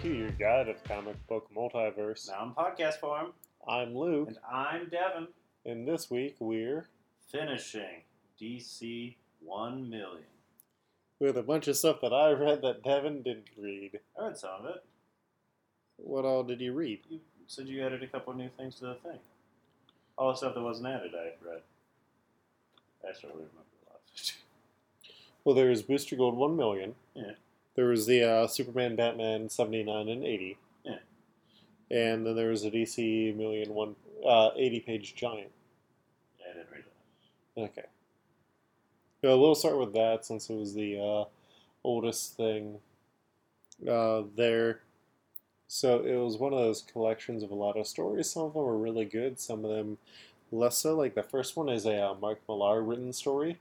Q, your guide of comic book multiverse. Now in podcast form, I'm Luke, and I'm Devin, and this week we're finishing DC 1 million. with a bunch of stuff that I read that Devin didn't read. I read some of it. What all did you read? You said you added a couple new things to the thing. All the stuff that wasn't added, I read. I still remember a lot of it. Well, there was Booster Gold 1 million. Yeah. There was the uh, Superman Batman 79 and 80. Yeah. And then there was a DC million one, uh, 80 page giant. Yeah, I didn't read that. Okay. Well, we'll start with that since it was the uh, oldest thing uh, there. So it was one of those collections of a lot of stories. Some of them were really good, some of them less so. Like the first one is a uh, Mark Millar written story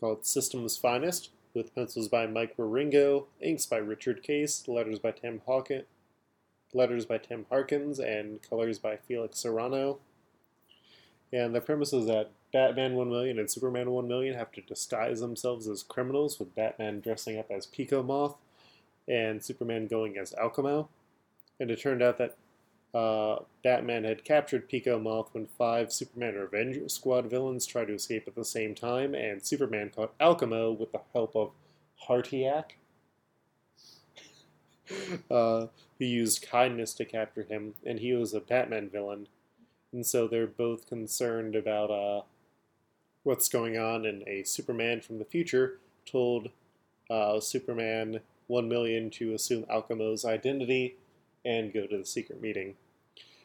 called System's Finest, with pencils by Mike Wieringo, inks by Richard Case, letters by Tim Hawkins, letters by Tim Harkins, and colors by Felix Serrano. And the premise is that Batman 1 million and Superman 1 million have to disguise themselves as criminals, with Batman dressing up as Pico Moth and Superman going as Alchemo. And it turned out that uh, Batman had captured Pico Moth when five Superman Revenge Squad villains tried to escape at the same time, and Superman caught Alchemo with the help of Hartiak, uh, who used kindness to capture him, and he was a Batman villain. And so they're both concerned about uh, what's going on, and a Superman from the future told uh, Superman 1 million to assume Alchemo's identity and go to the secret meeting.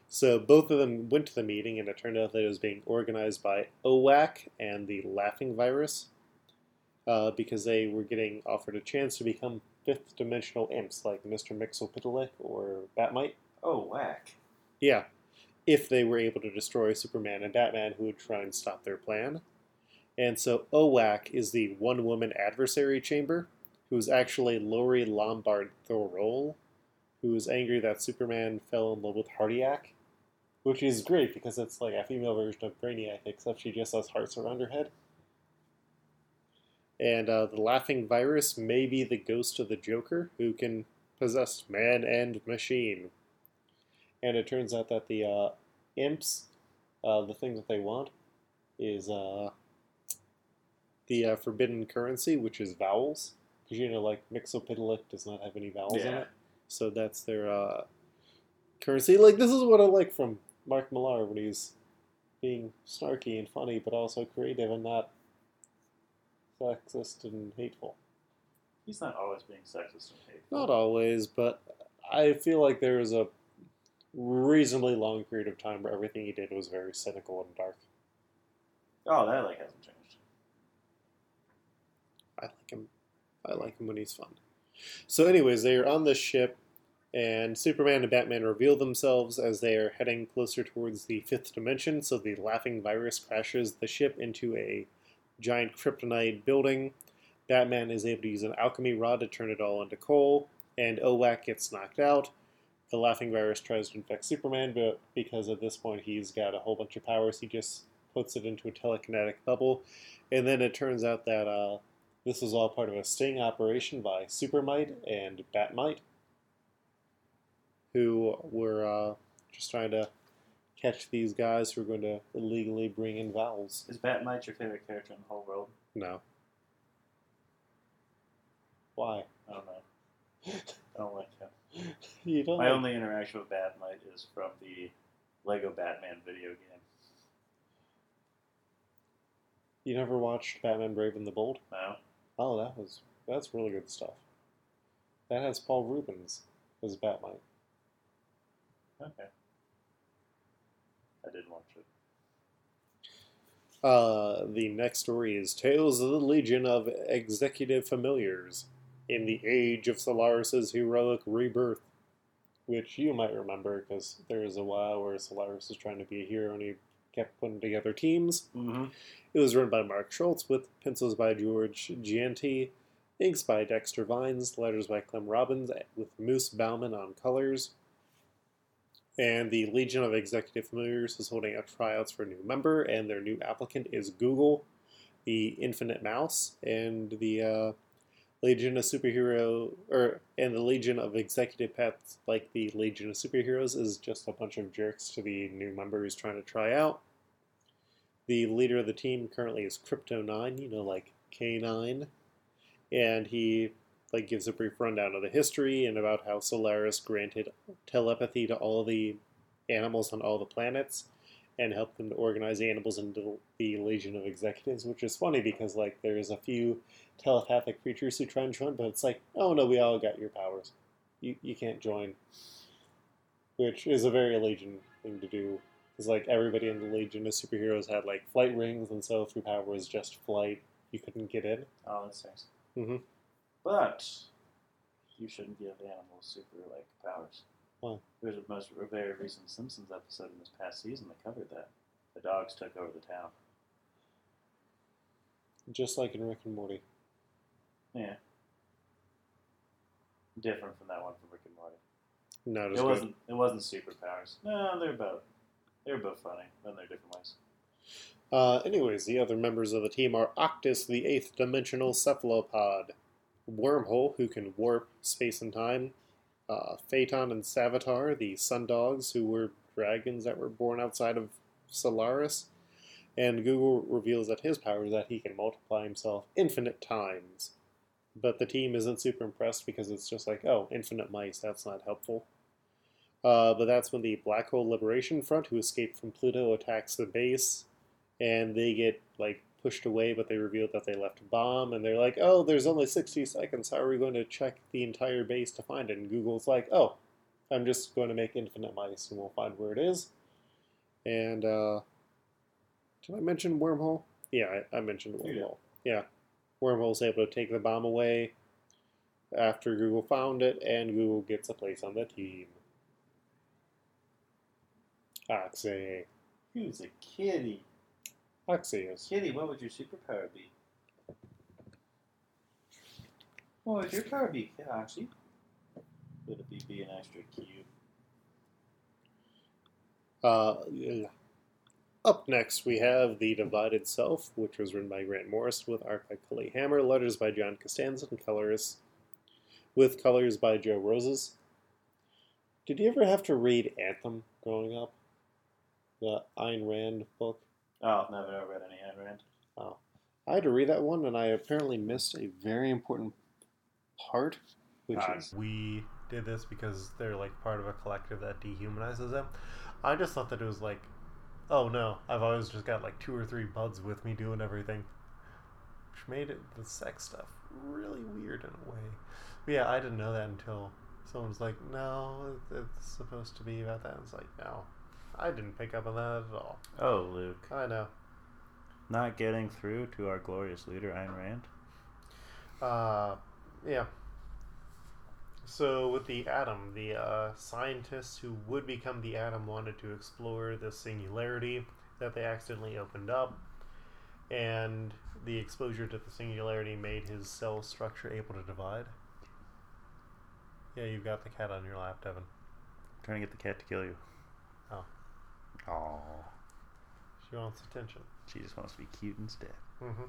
So both of them went to the meeting, and it turned out that it was being organized by OWAC and the Laughing Virus uh, because they were getting offered a chance to become fifth dimensional imps like Mr. Mxyzptlk or Batmite. Oh, whack. Yeah, if they were able to destroy Superman and Batman, who would try and stop their plan. And so OWAC is the one woman adversary chamber, who is actually Lori Lombard Thorol, who is angry that Superman fell in love with Hardiak, which is great because it's like a female version of Brainiac, except she just has hearts around her head. And uh, the Laughing Virus may be the ghost of the Joker, who can possess man and machine. And it turns out that the uh, imps, uh, the thing that they want, is uh, the uh, forbidden currency, which is vowels. Because you know, like Mxyzptlk does not have any vowels in it, so that's their uh, currency. Like this is what I like from Mark Millar when he's being snarky and funny, but also creative and not sexist and hateful. He's not always being sexist and hateful. Not always, but I feel like there was a reasonably long period of time where everything he did was very cynical and dark. Oh, that like hasn't changed. I like him. I like him when he's fun. So, anyways, they are on this ship, and Superman and Batman reveal themselves as they are heading closer towards the fifth dimension. So, the laughing virus crashes the ship into a giant kryptonite building. Batman is able to use an alchemy rod to turn it all into coal, and Owak gets knocked out. The laughing virus tries to infect Superman, but because at this point he's got a whole bunch of powers, he just puts it into a telekinetic bubble. And then it turns out that uh, this was all part of a sting operation by Supermite and Batmite, who were uh, just trying to catch these guys who were going to illegally bring in vowels. Is Batmite your favorite character in the whole world? No. Why? I don't know. I don't like him. You don't. My like- only interaction with Batmite is from the Lego Batman video game. You never watched Batman Brave and the Bold? No? Oh, that was that's really good stuff. That has Paul Reubens as Batmite. Okay. I didn't watch it. Uh, the next story is Tales of the Legion of Executive Familiars in the Age of Solaris's Heroic Rebirth, which you might remember because there is a while where Solaris is trying to be a hero and he kept putting together teams. Mm-hmm. It was written by Mark Schultz with pencils by George Gianti, inks by Dexter Vines, letters by Clem Robbins, with Moose Baumann on colors. And the Legion of Executive Familiars is holding out tryouts for a new member, and their new applicant is Google, the Infinite Mouse, and the uh, Legion of Superhero, or and the Legion of Executive Pets, like the Legion of Superheroes, is just a bunch of jerks to the new member who's trying to try out. The leader of the team currently is Krypto Nine, you know, like K Nine, and he like gives a brief rundown of the history and about how Solaris granted telepathy to all the animals on all the planets and help them to organize the animals into the Legion of Executives, which is funny because like there's a few telepathic creatures who try and join, but it's like, oh no, we all got your powers. You you can't join. Which is a very Legion thing to do. Because like everybody in the Legion of superheroes had like flight rings, and so if your power was just flight, you couldn't get in. Oh, that's nice. Mm-hmm. But you shouldn't give animals super like powers. Why? There's a most a very recent Simpsons episode in this past season that covered that. The dogs took over the town. Just like in Rick and Morty. Yeah. Different from that one from Rick and Morty. Not as It good. wasn't. It wasn't superpowers. No, they're both. They're both funny, but in their different ways. Uh, anyways, the other members of the team are Octus, the eighth dimensional cephalopod, Wormhole, who can warp space and time, uh, Phaeton and Savitar, the sun dogs, who were dragons that were born outside of Solaris, and Google reveals that his power is that he can multiply himself infinite times. But the team isn't super impressed because it's just like, oh, infinite mice, that's not helpful. Uh, but that's when the Black Hole Liberation Front, who escaped from Pluto, attacks the base, and they get like pushed away, but they reveal that they left a bomb, and they're like, "Oh, there's only 60 seconds. How are we going to check the entire base to find it?" And Google's like, "Oh, I'm just going to make infinite mice, and we'll find where it is." And uh, did I mention wormhole? Yeah, I, I mentioned wormhole. Yeah, wormhole's able to take the bomb away after Google found it, and Google gets a place on the team. Oxy. Who's a kitty? Oxyus. Kitty, what would your superpower be? What would your power be, Kid Oxy? Would it be being an extra cute? Uh, yeah. Up next, we have The Divided Self, which was written by Grant Morris, with art by Kelly Hammer, letters by John Costanza, and colors with colors by Joe Rosas. Did you ever have to read Anthem growing up? The Ayn Rand book? Oh, never never read any Ayn Rand. I had to read that one, and I apparently missed a very important part, which Ah. is we did this because they're like part of a collective that dehumanizes them. I just thought that it was like, oh no, I've always just got like two or three buds with me doing everything, which made it the sex stuff really weird in a way. But yeah, I didn't know that until someone's like, no, it's supposed to be about that. And it's like, no, I didn't pick up on that at all. Oh, Luke. I know. Not getting through to our glorious leader, Ayn Rand. Uh, yeah. So with the atom, the uh, scientists who would become the atom wanted to explore the singularity that they accidentally opened up, and the exposure to the singularity made his cell structure able to divide. Yeah, you've got the cat on your lap, Devin. trying to get the cat to kill you. Oh. Oh. She wants attention. She just wants to be cute instead. Mm-hmm.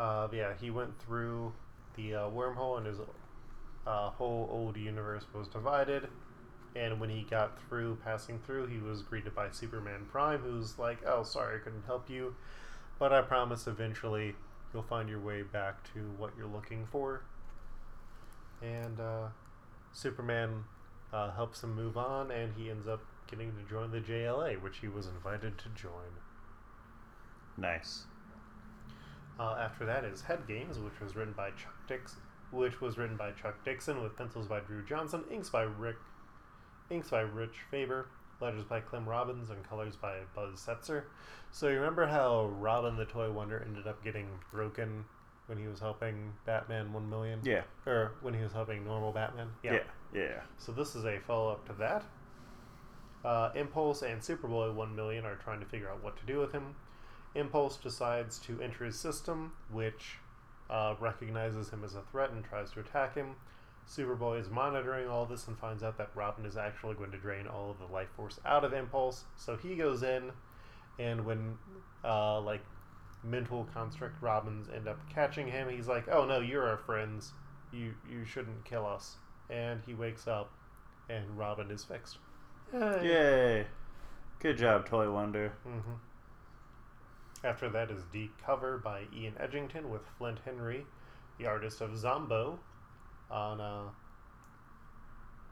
Uh, yeah, he went through the uh, wormhole, and his uh, whole old universe was divided. And when he got through, passing through, he was greeted by Superman Prime, who's like, "Oh, sorry, I couldn't help you, but I promise eventually you'll find your way back to what you're looking for." And uh, Superman uh, helps him move on, and he ends up getting to join the JLA, which he was invited to join. Nice. Uh, after that is Head Games, which was written by Chuck Dix, which was written by Chuck Dixon with pencils by Drew Johnson, inks by Rick, inks by Rich Faber, letters by Clem Robbins, and colors by Buzz Setzer. So you remember how Robin the Toy Wonder ended up getting broken when he was helping Batman One Million, Yeah. or when he was helping normal Batman? Yeah. Yeah. So this is a follow up to that. Uh, Impulse and Superboy 1 million are trying to figure out what to do with him. Impulse decides to enter his system, which uh, recognizes him as a threat and tries to attack him. Superboy is monitoring all this and finds out that Robin is actually going to drain all of the life force out of Impulse. So he goes in, and when uh, like mental construct Robins end up catching him. He's like, "Oh no, you're our friends. You you shouldn't kill us." And he wakes up, and Robin is fixed. Yay! Good job, Toy Wonder. hmm After that is Deep Cover by Ian Edginton with Flint Henry, the artist of Zombo, on uh,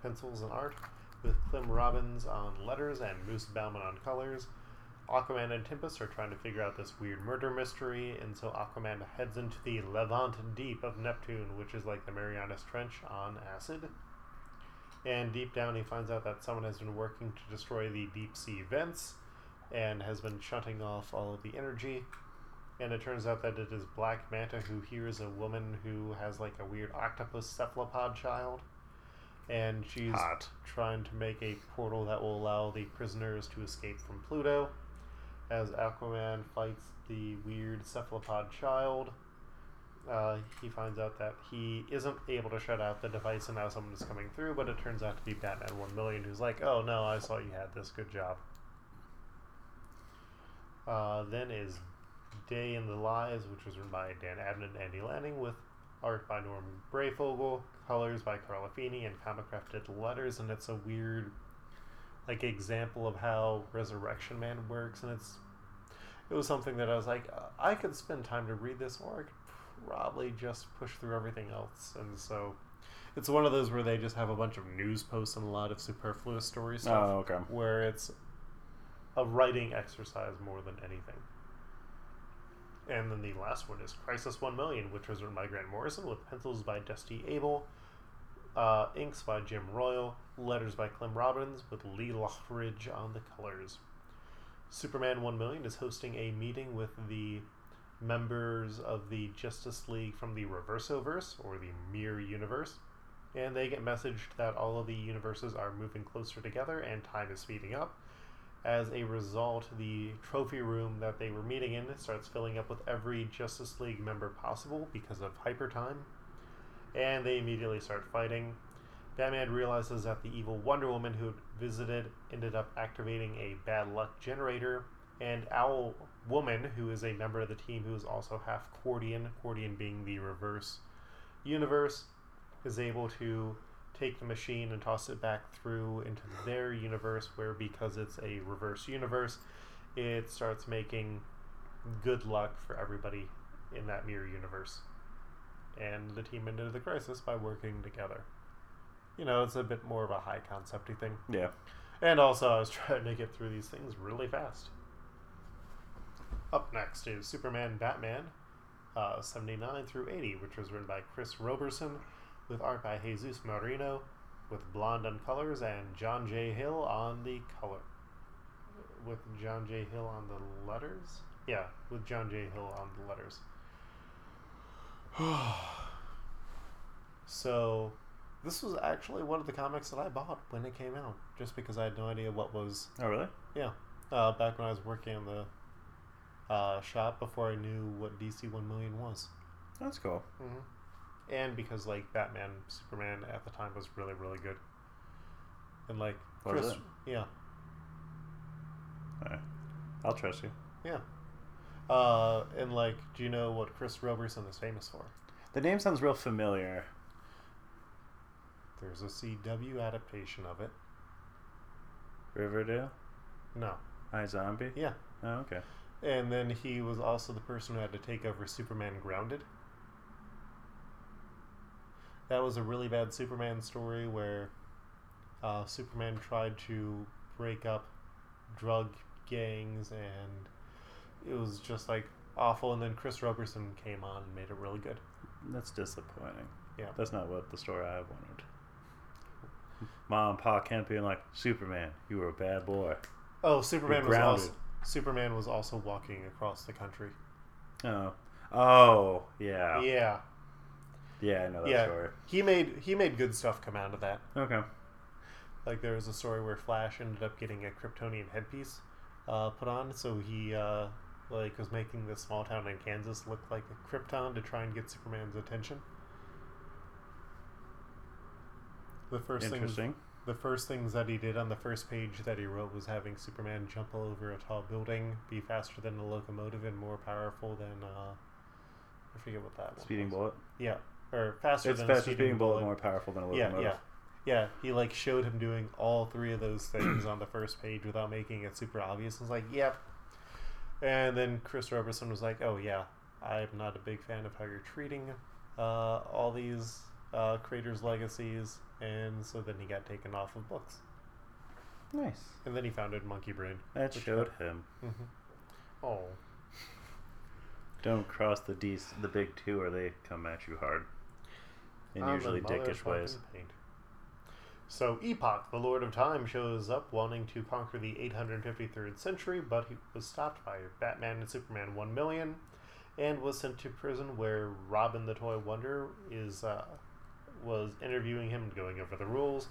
pencils and art, with Clem Robbins on letters and Moose Baumann on colors. Aquaman and Tempest are trying to figure out this weird murder mystery, and so Aquaman heads into the Levant Deep of Neptune, which is like the Marianas Trench on acid. And deep down, he finds out that someone has been working to destroy the deep sea vents and has been shutting off all of the energy. And it turns out that it is Black Manta who hears a woman who has like a weird octopus cephalopod child. And she's Hot. trying to make a portal that will allow the prisoners to escape from Pluto. As Aquaman fights the weird cephalopod child, uh, he finds out that he isn't able to shut out the device, and now someone is coming through. But it turns out to be Batman One Million, who's like, "Oh no, I saw you had this. Good job." Uh, then is Day in the Lies, which was written by Dan Abnett and Andy Lanning, with art by Norm Breyfogle, colors by Carla Feeny, and comic crafted letters. And it's a weird, like, example of how Resurrection Man works. And it's, it was something that I was like, I could spend time to read this, or I could probably just push through everything else. And so, it's one of those where they just have a bunch of news posts and a lot of superfluous story stuff Oh, okay. where it's a writing exercise more than anything. And then the last one is Crisis 1 Million, which was written by Grant Morrison with pencils by Dusty Abell, uh, inks by Jim Royal, letters by Clem Robbins with Lee Loughridge on the colors. Superman 1 Million is hosting a meeting with the members of the Justice League from the Reversoverse, or the Mirror Universe, and they get messaged that all of the universes are moving closer together and time is speeding up. As a result, the trophy room that they were meeting in starts filling up with every Justice League member possible because of hyper time, and they immediately start fighting. Batman realizes that the evil Wonder Woman who visited ended up activating a bad luck generator, and Owl Woman, who is a member of the team who is also half Qwardian, Qwardian being the reverse universe, is able to take the machine and toss it back through into their universe, where because it's a reverse universe, it starts making good luck for everybody in that mirror universe. And the team ended the crisis by working together. You know, it's a bit more of a high concepty thing. Yeah. And also, I was trying to get through these things really fast. Up next is Superman Batman, uh, 79 through 80, which was written by Chris Roberson, with art by Jesus Merino, with Blonde on colors, and John J. Hill on the color. With John J. Hill on the letters? Yeah, with John J. Hill on the letters. so, this was actually one of the comics that I bought when it came out, just because I had no idea what was Oh, really? Yeah. Uh, back when I was working in the uh, shop before I knew what DC One Million was, That's cool. mm-hmm. and because like Batman, Superman at the time was really really good, and like Was Chris, it? yeah, Alright. I'll trust you. yeah, uh, and like, do you know what Chris Roberson is famous for? The name sounds real familiar. There's a CW adaptation of it. Riverdale? No, iZombie? yeah, Oh, okay. And then he was also the person who had to take over Superman Grounded. That was a really bad Superman story where uh, Superman tried to break up drug gangs and it was just like awful. And then Chris Roberson came on and made it really good. That's disappointing. Yeah. That's not what the story I wanted. Mom and Pa Kent being like, Superman, you were a bad boy. Oh, Superman was grounded. Superman was also walking across the country. Oh. Oh, yeah. Yeah, Yeah, I know that yeah. story. He made he made good stuff come out of that. Okay. Like there was a story where Flash ended up getting a Kryptonian headpiece uh, put on, so he uh, like was making this small town in Kansas look like a Krypton to try and get Superman's attention. The first thing, Interesting. The first things that he did on the first page that he wrote was having Superman jump over a tall building, be faster than a locomotive, and more powerful than uh, I forget what that Speeding bullet. Yeah, or faster It's than faster a speeding, speeding bullet, bullet. more powerful than a Yeah, locomotive. yeah, yeah. He like showed him doing all three of those things on the first page without making it super obvious. I was like, yep. And then Chris Robertson was like, oh yeah, I'm not a big fan of how you're treating uh, all these uh, creators' legacies, and so then he got taken off of books, Nice. and then he founded Monkey Brain. That Which showed him. hmm Oh, Don't cross the D, the big two, or they come at you hard. In I'm usually dickish ways. pain. So Epoch, the Lord of Time, shows up wanting to conquer the 853rd century, but he was stopped by Batman and Superman 1 million, and was sent to prison where Robin the Toy Wonder is uh, was interviewing him and going over the rules.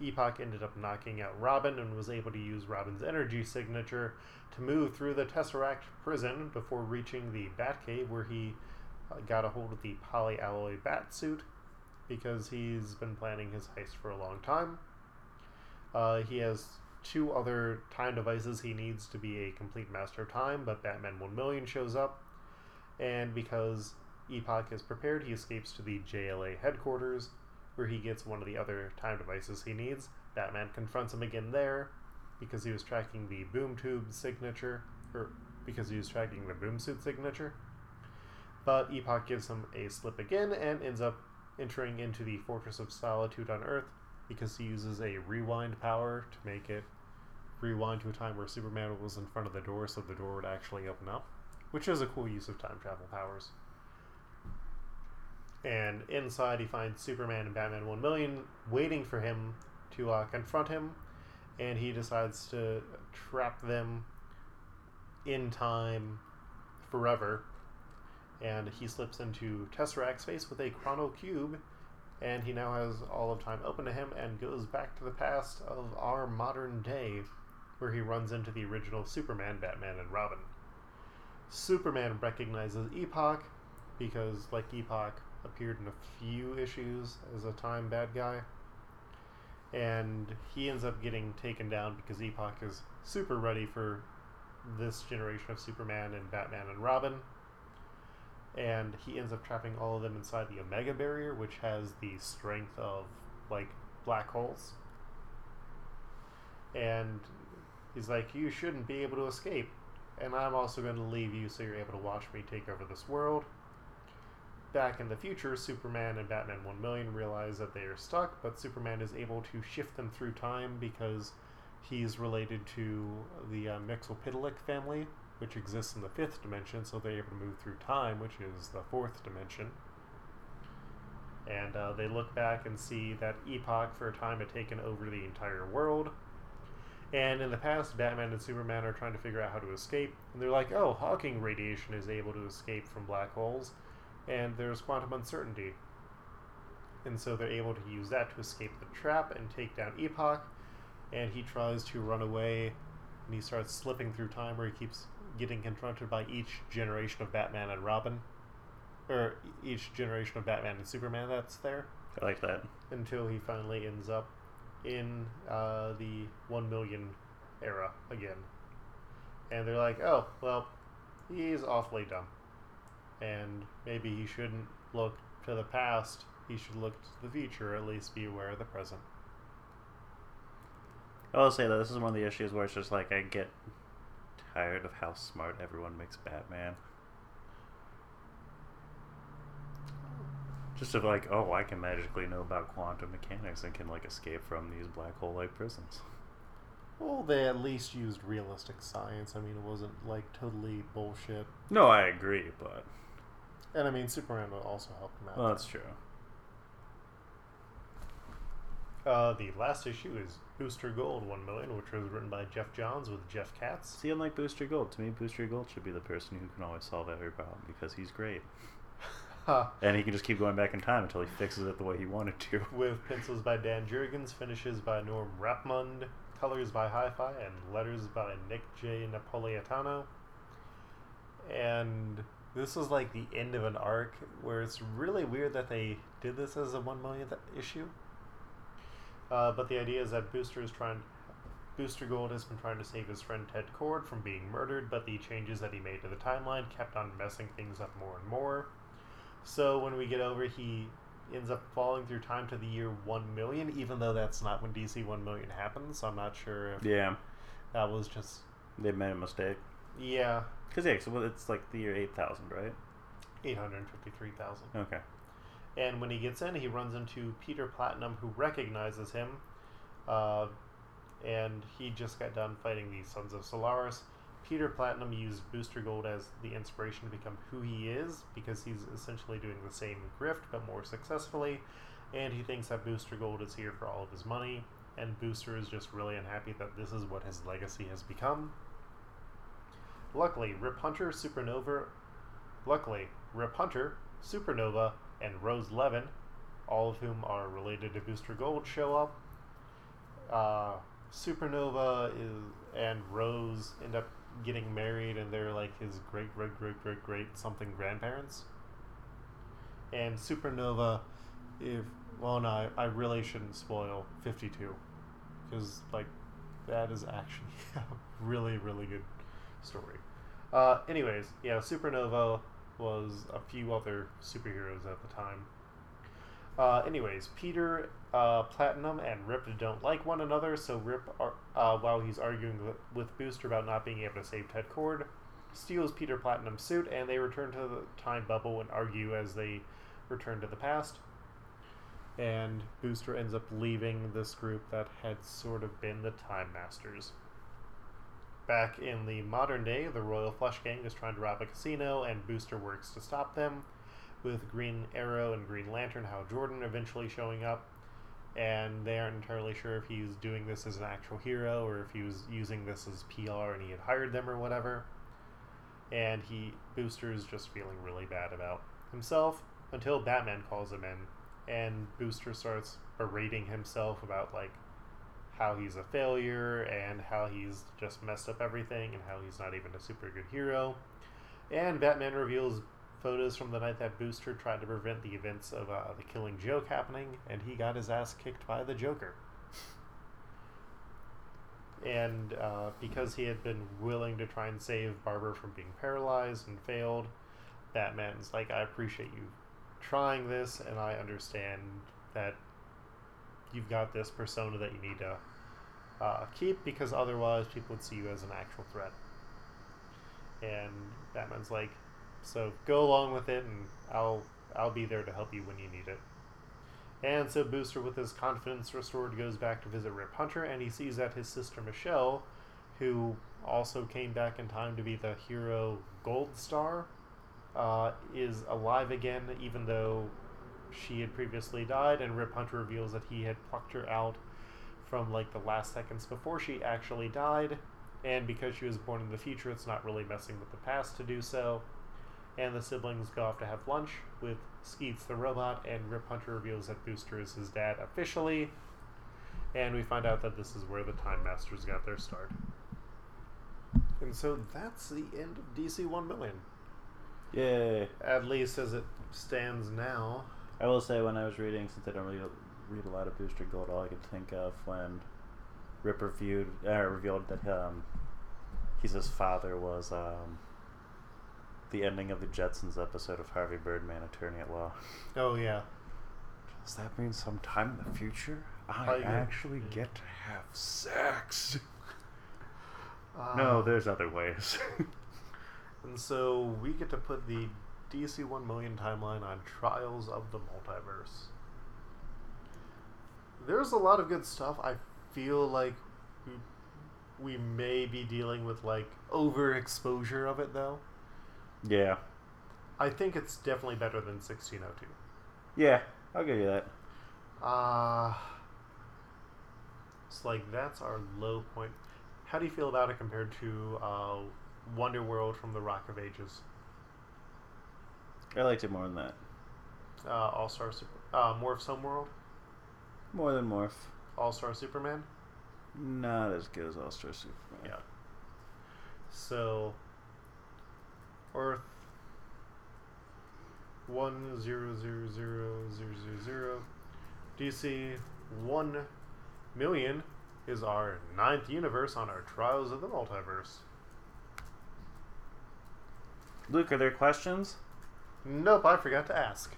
Epoch ended up knocking out Robin and was able to use Robin's energy signature to move through the Tesseract prison before reaching the Batcave, where he uh, got a hold of the polyalloy bat suit because he's been planning his heist for a long time. Uh, he has two other time devices he needs to be a complete master of time, but Batman 1 million shows up, and because Epoch is prepared, he escapes to the JLA headquarters, where he gets one of the other time devices he needs. Batman confronts him again there, because he was tracking the boom tube signature, or because he was tracking the boom suit signature. But Epoch gives him a slip again and ends up entering into the Fortress of Solitude on Earth because he uses a rewind power to make it rewind to a time where Superman was in front of the door so the door would actually open up, which is a cool use of time travel powers. And inside, he finds Superman and Batman 1 million waiting for him to uh, confront him, and he decides to trap them in time forever. And he slips into Tesseract space with a Chrono Cube, and he now has all of time open to him and goes back to the past of our modern day, where he runs into the original Superman, Batman, and Robin. Superman recognizes Epoch because, like Epoch, appeared in a few issues as a time bad guy, and he ends up getting taken down because Epoch is super ready for this generation of Superman and Batman and Robin and he ends up trapping all of them inside the Omega Barrier, which has the strength of like black holes. And he's like, "You shouldn't be able to escape, and I'm also going to leave you so you're able to watch me take over this world." Back in the future, Superman and Batman 1 million realize that they are stuck, but Superman is able to shift them through time because he's related to the uh, family, which exists in the fifth dimension, so they're able to move through time, which is the fourth dimension. And uh, they look back and see that Epoch, for a time, had taken over the entire world. And in the past, Batman and Superman are trying to figure out how to escape. And they're like, oh, Hawking radiation is able to escape from black holes, and there's quantum uncertainty. And so they're able to use that to escape the trap and take down Epoch. And he tries to run away, and he starts slipping through time where he keeps getting confronted by each generation of Batman and Robin, or each generation of Batman and Superman that's there, I like that. until he finally ends up in uh, the one million era again. And they're like, oh, well, he's awfully dumb. And maybe he shouldn't look to the past, he should look to the future, at least be aware of the present. I will say that this is one of the issues where it's just like I get tired of how smart everyone makes Batman. Just of like, oh, I can magically know about quantum mechanics and can like escape from these black hole like prisons. Well, they at least used realistic science. I mean, it wasn't like totally bullshit. No, I agree, but And I mean, Superman would also help him out. well, that's true. Uh, the last issue is Booster Gold 1 million, which was written by Geoff Johns with Jeff Katz. See, unlike Booster Gold, to me, Booster Gold should be the person who can always solve every problem because he's great. Ha. And he can just keep going back in time until he fixes it the way he wanted to. with pencils by Dan Jurgens, finishes by Norm Rapmund, colors by Hi-Fi, and letters by Nick J. Napolitano. And this was like the end of an arc where it's really weird that they did this as a one millionth issue. Uh, but the idea is that Booster is trying. Booster Gold has been trying to save his friend Ted Kord from being murdered, but the changes that he made to the timeline kept on messing things up more and more. So when we get over, he ends up falling through time to the year 1 million, even though that's not when DC 1 million happens. So I'm not sure if Yeah, that was just. they made a mistake. Yeah, Because, yeah, so it's like the year 8000, right? 853,000. Okay. And when he gets in, he runs into Peter Platinum, who recognizes him. Uh, and he just got done fighting the Sons of Solaris. Peter Platinum used Booster Gold as the inspiration to become who he is because he's essentially doing the same grift but more successfully. And he thinks that Booster Gold is here for all of his money. And Booster is just really unhappy that this is what his legacy has become. Luckily, Rip Hunter, Supernova. Luckily, Rip Hunter, Supernova, and Rose Levin, all of whom are related to Booster Gold, show up. Uh, Supernova is and Rose end up getting married, and they're like his great, great, great, great, great something grandparents. And Supernova, if well, no, I, I really shouldn't spoil Fifty Two, because like that is actually a really, really good story. Uh, anyways, yeah, Supernova was a few other superheroes at the time. Uh, anyways, Peter uh, Platinum and Rip don't like one another, so Rip, uh, while he's arguing with, with Booster about not being able to save Ted Kord, steals Peter Platinum's suit, and they return to the time bubble and argue as they return to the past. And Booster ends up leaving this group that had sort of been the Time Masters. Back in the modern day, the Royal Flush Gang is trying to rob a casino, and Booster works to stop them, with Green Arrow and Green Lantern, Hal Jordan eventually showing up. And they aren't entirely sure if he's doing this as an actual hero or if he was using this as PR and he had hired them or whatever. And he Booster is just feeling really bad about himself until Batman calls him in, and Booster starts berating himself about like how he's a failure and how he's just messed up everything and how he's not even a super good hero. And Batman reveals photos from the night that Booster tried to prevent the events of uh, the Killing Joke happening, and he got his ass kicked by the Joker. And uh, because he had been willing to try and save Barbara from being paralyzed and failed, Batman's like, I appreciate you trying this, and I understand that you've got this persona that you need to uh, keep because otherwise people would see you as an actual threat. And Batman's like, so go along with it, and I'll I'll be there to help you when you need it. And so Booster, with his confidence restored, goes back to visit Rip Hunter, and he sees that his sister Michelle, who also came back in time to be the hero Gold Star, uh, is alive again, even though she had previously died. And Rip Hunter reveals that he had plucked her out from like the last seconds before she actually died, and because she was born in the future, it's not really messing with the past to do so and the siblings go off to have lunch with Skeets the robot, and Rip Hunter reveals that Booster is his dad officially, and we find out that this is where the Time Masters got their start. And so that's the end of DC 1 million, Yay. at least as it stands now. I will say, when I was reading, since I don't really read a lot of Booster Gold, all I could think of when Rip reviewed, uh, revealed that um, he's his father was um, the ending of the Jetsons episode of Harvey Birdman, Attorney at Law. Oh, yeah. Does that mean sometime in the future I actually get to have sex? no, Uh, there's other ways. And so we get to put the DC 1 million timeline on Trials of the Multiverse. There's a lot of good stuff. I feel like we, we may be dealing with like overexposure of it though. yeah. I think it's definitely better than 1602. Yeah, I'll give you that. Uh it's like that's our low point. How do you feel about it compared to uh, Wonder World from the Rock of Ages? I liked it more than that. Uh, All Star Super, uh, Morph's Homeworld, More than Morph. All Star Superman. Not as good as All Star Superman. Yeah. So, Earth one zero zero zero zero zero zero, DC one million is our ninth universe on our Trials of the Multiverse. Luke, are there questions? Nope, I forgot to ask.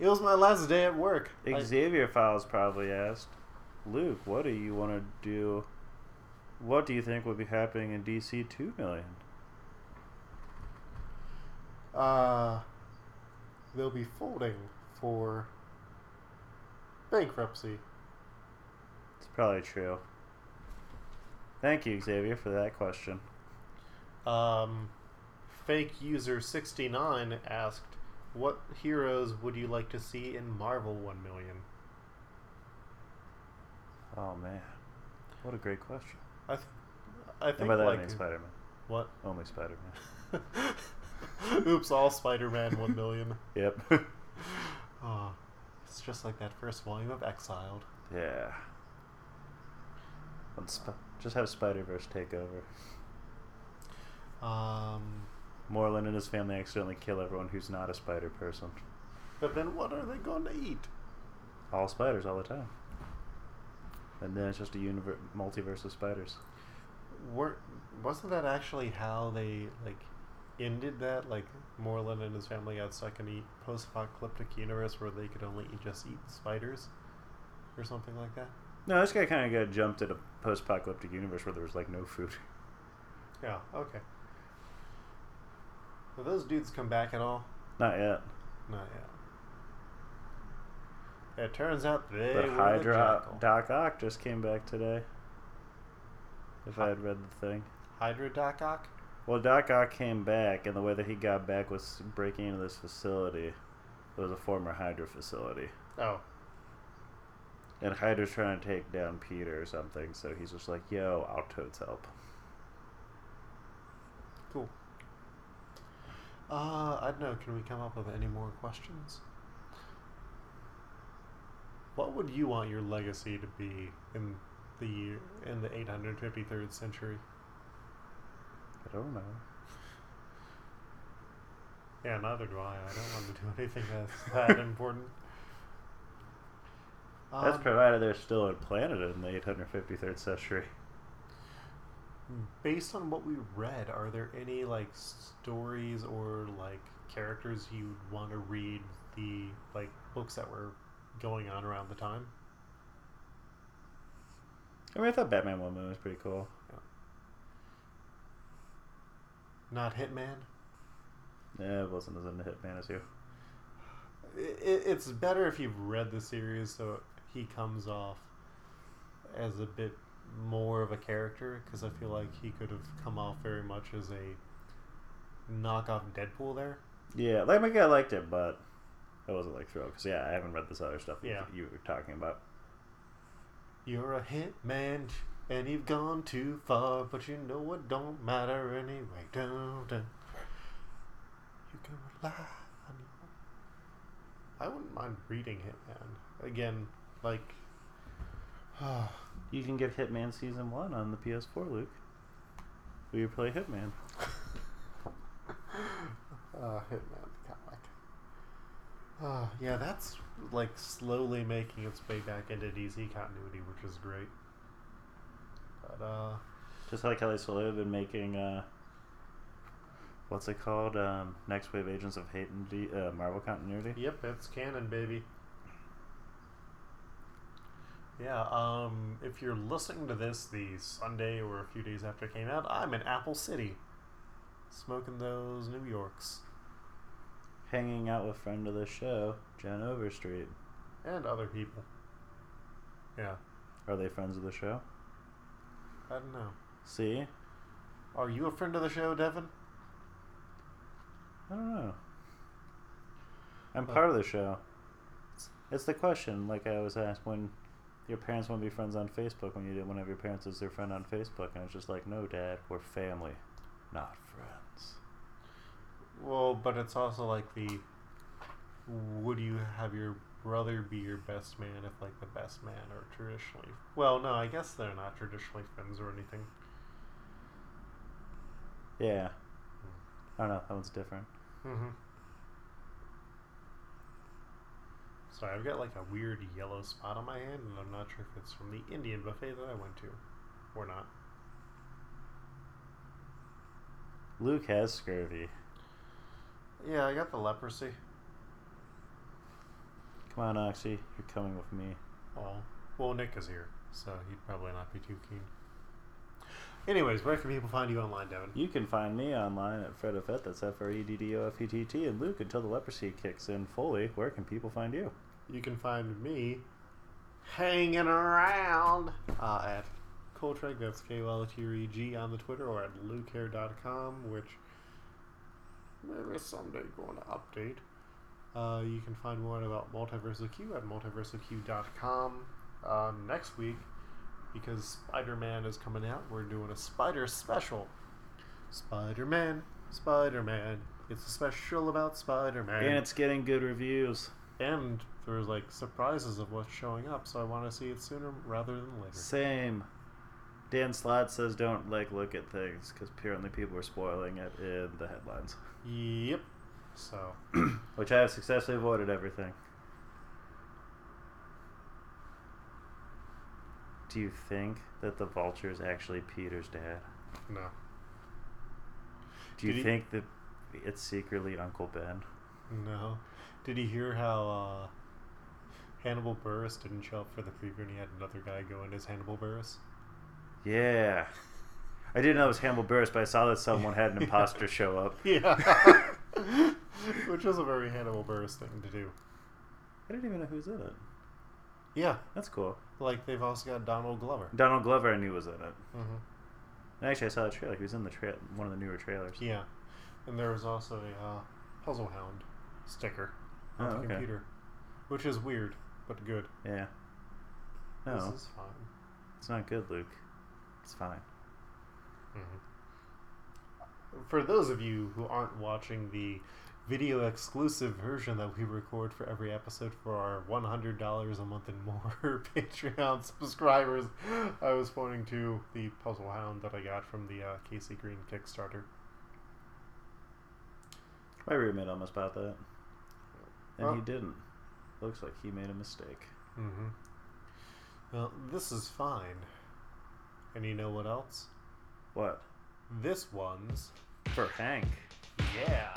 It was my last day at work. I- Xavier Files probably asked, Luke, what do you want to do? What do you think will be happening in DC 2 million? Uh, they'll be folding for bankruptcy. It's probably true. Thank you, Xavier, for that question. Um, fake user 69 asked, What heroes would you like to see in Marvel 1 million? Oh man, what a great question. I, th- I think And by that I like mean Spider-Man. what? Only Spider-Man. Oops! All Spider-Man 1 million. Yep. Oh, it's just like that first volume of Exiled. yeah. Sp- just have Spider-Verse take over. Um, Morlun and his family accidentally kill everyone who's not a spider person. but then what are they going to eat? All spiders all the time. And then it's just a universe, multiverse of spiders. Were wasn't that actually how they like ended that? Like Morlun and his family got stuck in a post-apocalyptic universe where they could only just eat spiders, or something like that. No, this guy kind of got jumped in a post-apocalyptic universe where there was like no food. Yeah. Okay. Will those dudes come back at all? Not yet. Not yet. It turns out they but were the Hydra jackal. Doc Ock just came back today. If I had read the thing. Hydra Doc Ock? Well, Doc Ock came back, and the way that he got back was breaking into this facility. It was a former Hydra facility. Oh, And Hydra's trying to take down Peter or something, so he's just like, yo, I'll totes help. cool. Uh, I don't know. Can we come up with any more questions? What would you want your legacy to be in the year in the 853rd century? I don't know. Yeah, neither do I. I don't want to do anything that's that important. That's Um, provided there's still a planet in the 853rd century. Based on what we read, are there any like stories or like characters you'd want to read the like books that were going on around the time? I mean, I thought Batman Woman was pretty cool. Not Hitman. Yeah, it wasn't as into Hitman as you. I i it's better if you've read the series, so he comes off as a bit more of a character because I feel like he could have come off very much as a knockoff Deadpool there. Yeah, like I I liked it, but I wasn't like thrilled because yeah, I haven't read this other stuff that Yeah. you were talking about. You're a hitman and you've gone too far, but you know it don't matter anyway. Dun, dun. You can rely on your... I wouldn't mind reading Hitman again. Like, You can get Hitman Season 1 on the PS4, Luke. Will you play Hitman? uh, Hitman the comic. Uh, yeah, that's like slowly making its way back into DC continuity, which is great. But uh, Just like how they slowly have been making, uh, what's it called? Um, Next Wave Agents of Hate and D- uh, Marvel Continuity. Yep, it's canon, baby. Yeah, um, if you're listening to this the Sunday or a few days after it came out, I'm in Apple City, smoking those New Yorks Hanging out with friend of the show, Jen Overstreet. and other people. Yeah, Are they friends of the show? I don't know. See? Are you a friend of the show, Devin? I don't know. I'm part of the show. It's the question, like I was asked when your parents want to be friends on Facebook when you did one of your parents is their friend on Facebook, and I was just like, no, Dad, we're family, not friends. Well, but it's also like the would you have your brother be your best man if like the best man are traditionally well no i guess they're not traditionally friends or anything Yeah. I don't know. That one's different. mm-hmm. Sorry, I've got like a weird yellow spot on my hand, and I'm not sure if it's from the Indian buffet that I went to or not. Luke has scurvy. Yeah, I got the leprosy. Come on, Oxy, you're coming with me. Oh, well, Nick is here, so he'd probably not be too keen. Anyways, where can people find you online, Devin? You can find me online at Fred Fett, that's F R E D D O F E T T, and Luke until the leprosy kicks in fully. Where can people find you? You can find me hanging around uh, at Koltreg, that's K O L T R E G on the Twitter, or at lukehair.com, which maybe someday going to update. Uh, you can find more about Multiverse Multiversal Q at multiversalq.com. Uh, next week, because Spider Man is coming out, we're doing a Spider special. Spider Man, Spider Man. It's a special about Spider Man. And it's getting good reviews. and there's like surprises of what's showing up, so I want to see it sooner rather than later. Same. Dan Slott says don't like look at things because apparently people are spoiling it in the headlines, Yep. So which I have successfully avoided everything. Do you think that the vulture is actually Peter's dad? no. Do you Did he- think that it's secretly Uncle Ben? No. Did you hear how uh, Hannibal Buress didn't show up for the preview and he had another guy go in as Hannibal Buress? Yeah. I didn't know it was Hannibal Buress, but I saw that someone had an imposter show up. Yeah. Which was a very Hannibal Buress thing to do. I didn't even know who was in it. Yeah. That's cool. Like they've also got Donald Glover. Donald Glover, I knew was in it. hmm actually, I saw the trailer. He was in the tra- one of the newer trailers. Yeah. And there was also a uh, Puzzle Hound sticker on Oh, the okay. computer, which is weird but good. Yeah. No, This is fine. it's not good, Luke. It's fine. Mm-hmm. For those of you who aren't watching the video exclusive version that we record for every episode for our $100 a month and more Patreon subscribers, I was pointing to the Puzzle Hound that I got from the uh, KC Green Kickstarter. My roommate almost bought that, and he didn't. Looks like he made a mistake. Mm-hmm. Well, this is fine. And you know what else? What? This one's For Hank. yeah.